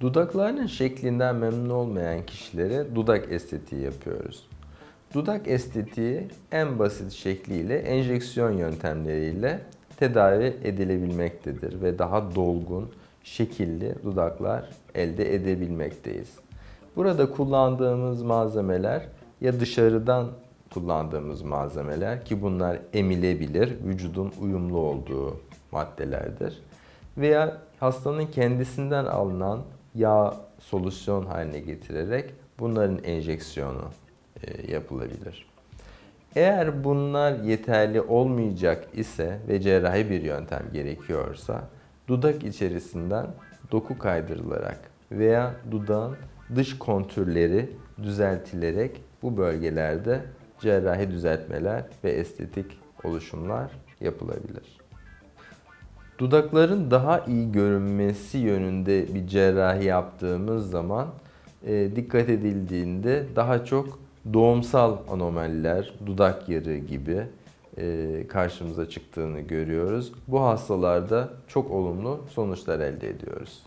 Dudaklarının şeklinden memnun olmayan kişilere dudak estetiği yapıyoruz. Dudak estetiği en basit şekliyle enjeksiyon yöntemleriyle tedavi edilebilmektedir ve daha dolgun, şekilli dudaklar elde edebilmekteyiz. Burada kullandığımız malzemeler ya dışarıdan kullandığımız malzemeler ki bunlar emilebilir, vücudun uyumlu olduğu maddelerdir. Veya hastanın kendisinden alınan yağ solüsyon haline getirerek bunların enjeksiyonu e, yapılabilir. Eğer bunlar yeterli olmayacak ise ve cerrahi bir yöntem gerekiyorsa dudak içerisinden doku kaydırılarak veya dudağın dış kontürleri düzeltilerek bu bölgelerde cerrahi düzeltmeler ve estetik oluşumlar yapılabilir. Dudakların daha iyi görünmesi yönünde bir cerrahi yaptığımız zaman e, dikkat edildiğinde daha çok doğumsal anomaliler, dudak yarığı gibi e, karşımıza çıktığını görüyoruz. Bu hastalarda çok olumlu sonuçlar elde ediyoruz.